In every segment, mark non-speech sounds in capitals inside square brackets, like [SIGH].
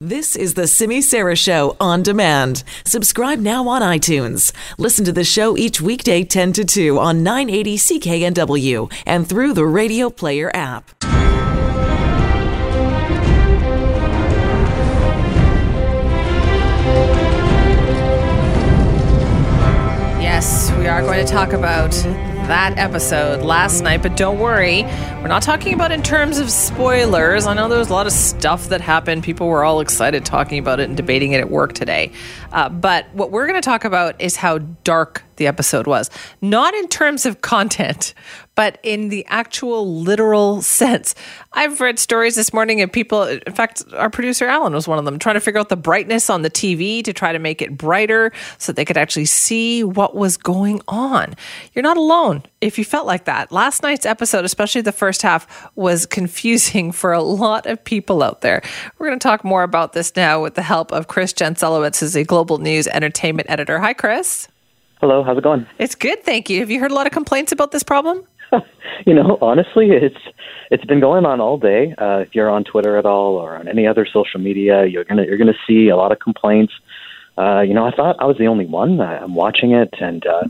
This is the Simi Sara Show on demand. Subscribe now on iTunes. Listen to the show each weekday 10 to 2 on 980 CKNW and through the Radio Player app. Yes, we are going to talk about that episode last night, but don't worry, we're not talking about in terms of spoilers. I know there was a lot of stuff that happened. People were all excited talking about it and debating it at work today. Uh, but what we're going to talk about is how dark the episode was. Not in terms of content, but in the actual literal sense. I've read stories this morning of people, in fact, our producer Alan was one of them, trying to figure out the brightness on the TV to try to make it brighter so they could actually see what was going on. You're not alone if you felt like that. Last night's episode, especially the first half, was confusing for a lot of people out there. We're going to talk more about this now with the help of Chris Jancelewicz, who's a global news entertainment editor. Hi, Chris. Hello, how's it going? It's good, thank you. Have you heard a lot of complaints about this problem? [LAUGHS] you know, honestly, it's it's been going on all day. Uh, if you're on Twitter at all or on any other social media, you're gonna you're gonna see a lot of complaints. Uh, you know, I thought I was the only one. I, I'm watching it, and uh,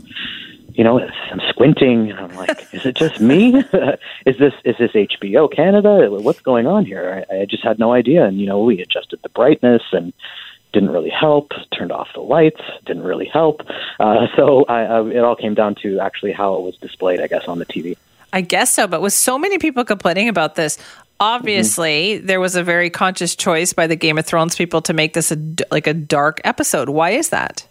you know, I'm squinting. I'm like, is it just me? [LAUGHS] is this is this HBO Canada? What's going on here? I, I just had no idea. And you know, we adjusted the brightness and didn't really help. Turned off the lights, didn't really help. Uh, so I, I, it all came down to actually how it was displayed, I guess, on the TV. I guess so, but with so many people complaining about this, obviously mm-hmm. there was a very conscious choice by the Game of Thrones people to make this a, like a dark episode. Why is that?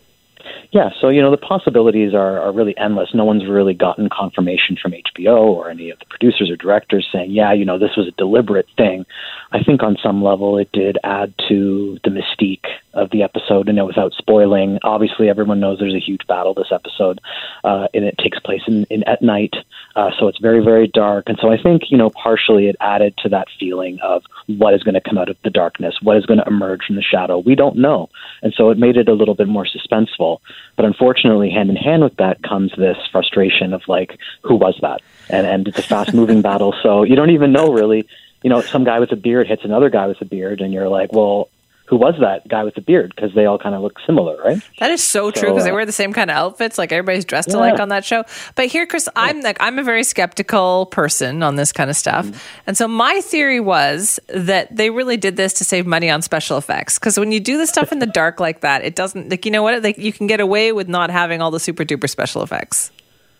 Yeah, so you know the possibilities are, are really endless. No one's really gotten confirmation from HBO or any of the producers or directors saying, yeah, you know, this was a deliberate thing. I think on some level it did add to the mystique of the episode, and know, without spoiling, obviously everyone knows there's a huge battle this episode, uh, and it takes place in, in at night, uh, so it's very very dark. And so I think you know partially it added to that feeling of what is going to come out of the darkness, what is going to emerge from the shadow. We don't know, and so it made it a little bit more suspenseful. But unfortunately, hand in hand with that comes this frustration of like, who was that? And and it's a fast moving [LAUGHS] battle, so you don't even know really. You know, some guy with a beard hits another guy with a beard, and you're like, well, who was that guy with the beard because they all kind of look similar, right? That is so, so true because uh, they wear the same kind of outfits. Like everybody's dressed yeah. alike on that show. But here, Chris, I'm like I'm a very skeptical person on this kind of stuff, mm-hmm. and so my theory was that they really did this to save money on special effects because when you do the stuff in the dark like that, it doesn't like you know what like you can get away with not having all the super duper special effects.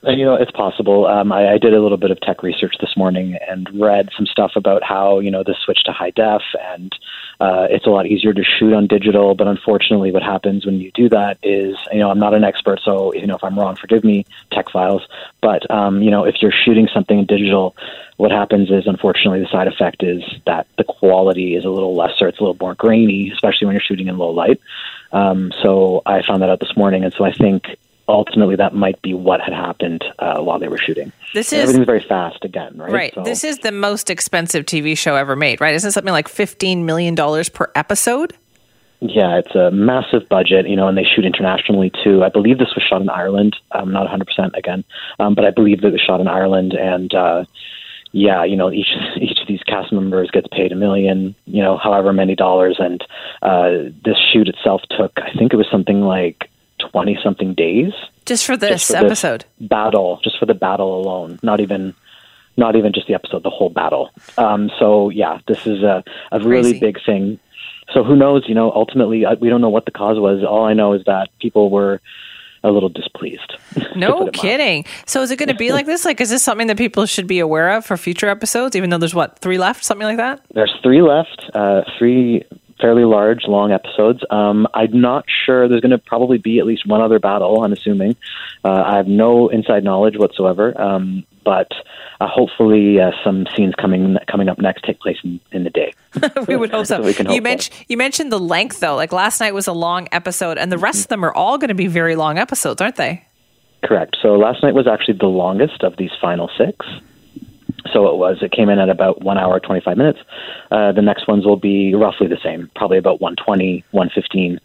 And, you know, it's possible. Um, I, I did a little bit of tech research this morning and read some stuff about how you know this switch to high def and uh, it's a lot easier to shoot on digital. But unfortunately, what happens when you do that is, you know, I'm not an expert, so you know, if I'm wrong, forgive me, tech files. But um, you know, if you're shooting something in digital, what happens is, unfortunately, the side effect is that the quality is a little lesser. It's a little more grainy, especially when you're shooting in low light. Um, so I found that out this morning, and so I think ultimately that might be what had happened uh, while they were shooting. This is everything's very fast again, right? Right. So, this is the most expensive TV show ever made, right? Isn't it something like fifteen million dollars per episode? Yeah, it's a massive budget, you know, and they shoot internationally too. I believe this was shot in Ireland. I'm not 100% again, um, but I believe that it was shot in Ireland. And uh, yeah, you know, each [LAUGHS] each of these cast members gets paid a million, you know, however many dollars. And uh, this shoot itself took, I think it was something like 20 something days just for this just for episode this battle just for the battle alone not even not even just the episode the whole battle um, so yeah this is a, a really big thing so who knows you know ultimately we don't know what the cause was all i know is that people were a little displeased. [LAUGHS] No kidding. So is it going to be like this? Like, is this something that people should be aware of for future episodes? Even though there's what three left, something like that. There's three left. Uh, three fairly large, long episodes. Um, I'm not sure. There's going to probably be at least one other battle. I'm assuming. Uh, I have no inside knowledge whatsoever. Um, but uh, hopefully, uh, some scenes coming coming up next take place in, in the day. [LAUGHS] we would hope so. so we can hope you mentioned you mentioned the length though. Like last night was a long episode, and the rest of them are all going to be very long episodes, aren't they? Correct. So last night was actually the longest of these final six. So it was. It came in at about one hour, 25 minutes. Uh, the next ones will be roughly the same, probably about 120, 115.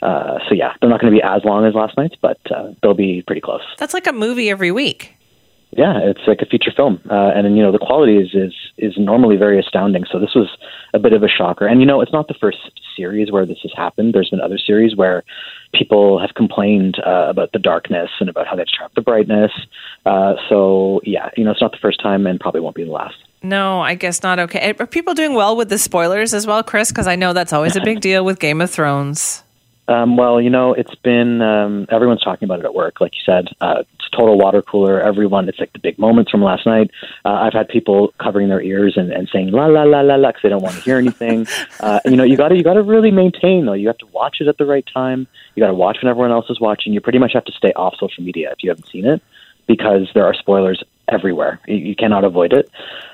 Uh, so yeah, they're not going to be as long as last night's, but uh, they'll be pretty close. That's like a movie every week. Yeah, it's like a feature film, uh, and you know the quality is, is is normally very astounding. So this was a bit of a shocker, and you know it's not the first series where this has happened. There's been other series where people have complained uh, about the darkness and about how they've trapped the brightness. Uh, so yeah, you know it's not the first time, and probably won't be the last. No, I guess not. Okay, are people doing well with the spoilers as well, Chris? Because I know that's always a big deal with Game of Thrones. Um, well, you know, it's been um, everyone's talking about it at work. Like you said, uh, total water cooler. Everyone, it's like the big moments from last night. Uh, I've had people covering their ears and, and saying la la la la la because they don't want to hear anything. [LAUGHS] uh, you know, you got to you got to really maintain though. You have to watch it at the right time. You got to watch when everyone else is watching. You pretty much have to stay off social media if you haven't seen it because there are spoilers everywhere. You, you cannot avoid it.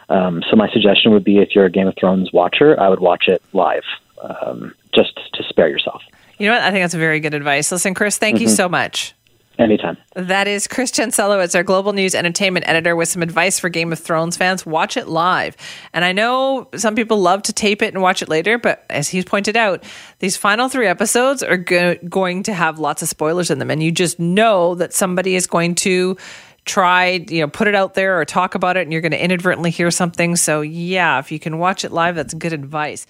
Um, so my suggestion would be if you're a Game of Thrones watcher, I would watch it live, um, just to spare yourself. You know what? I think that's very good advice. Listen, Chris, thank mm-hmm. you so much. Anytime. That is Chris Chancello. our global news entertainment editor with some advice for Game of Thrones fans. Watch it live. And I know some people love to tape it and watch it later, but as he's pointed out, these final three episodes are go- going to have lots of spoilers in them. And you just know that somebody is going to try, you know, put it out there or talk about it and you're going to inadvertently hear something. So, yeah, if you can watch it live, that's good advice.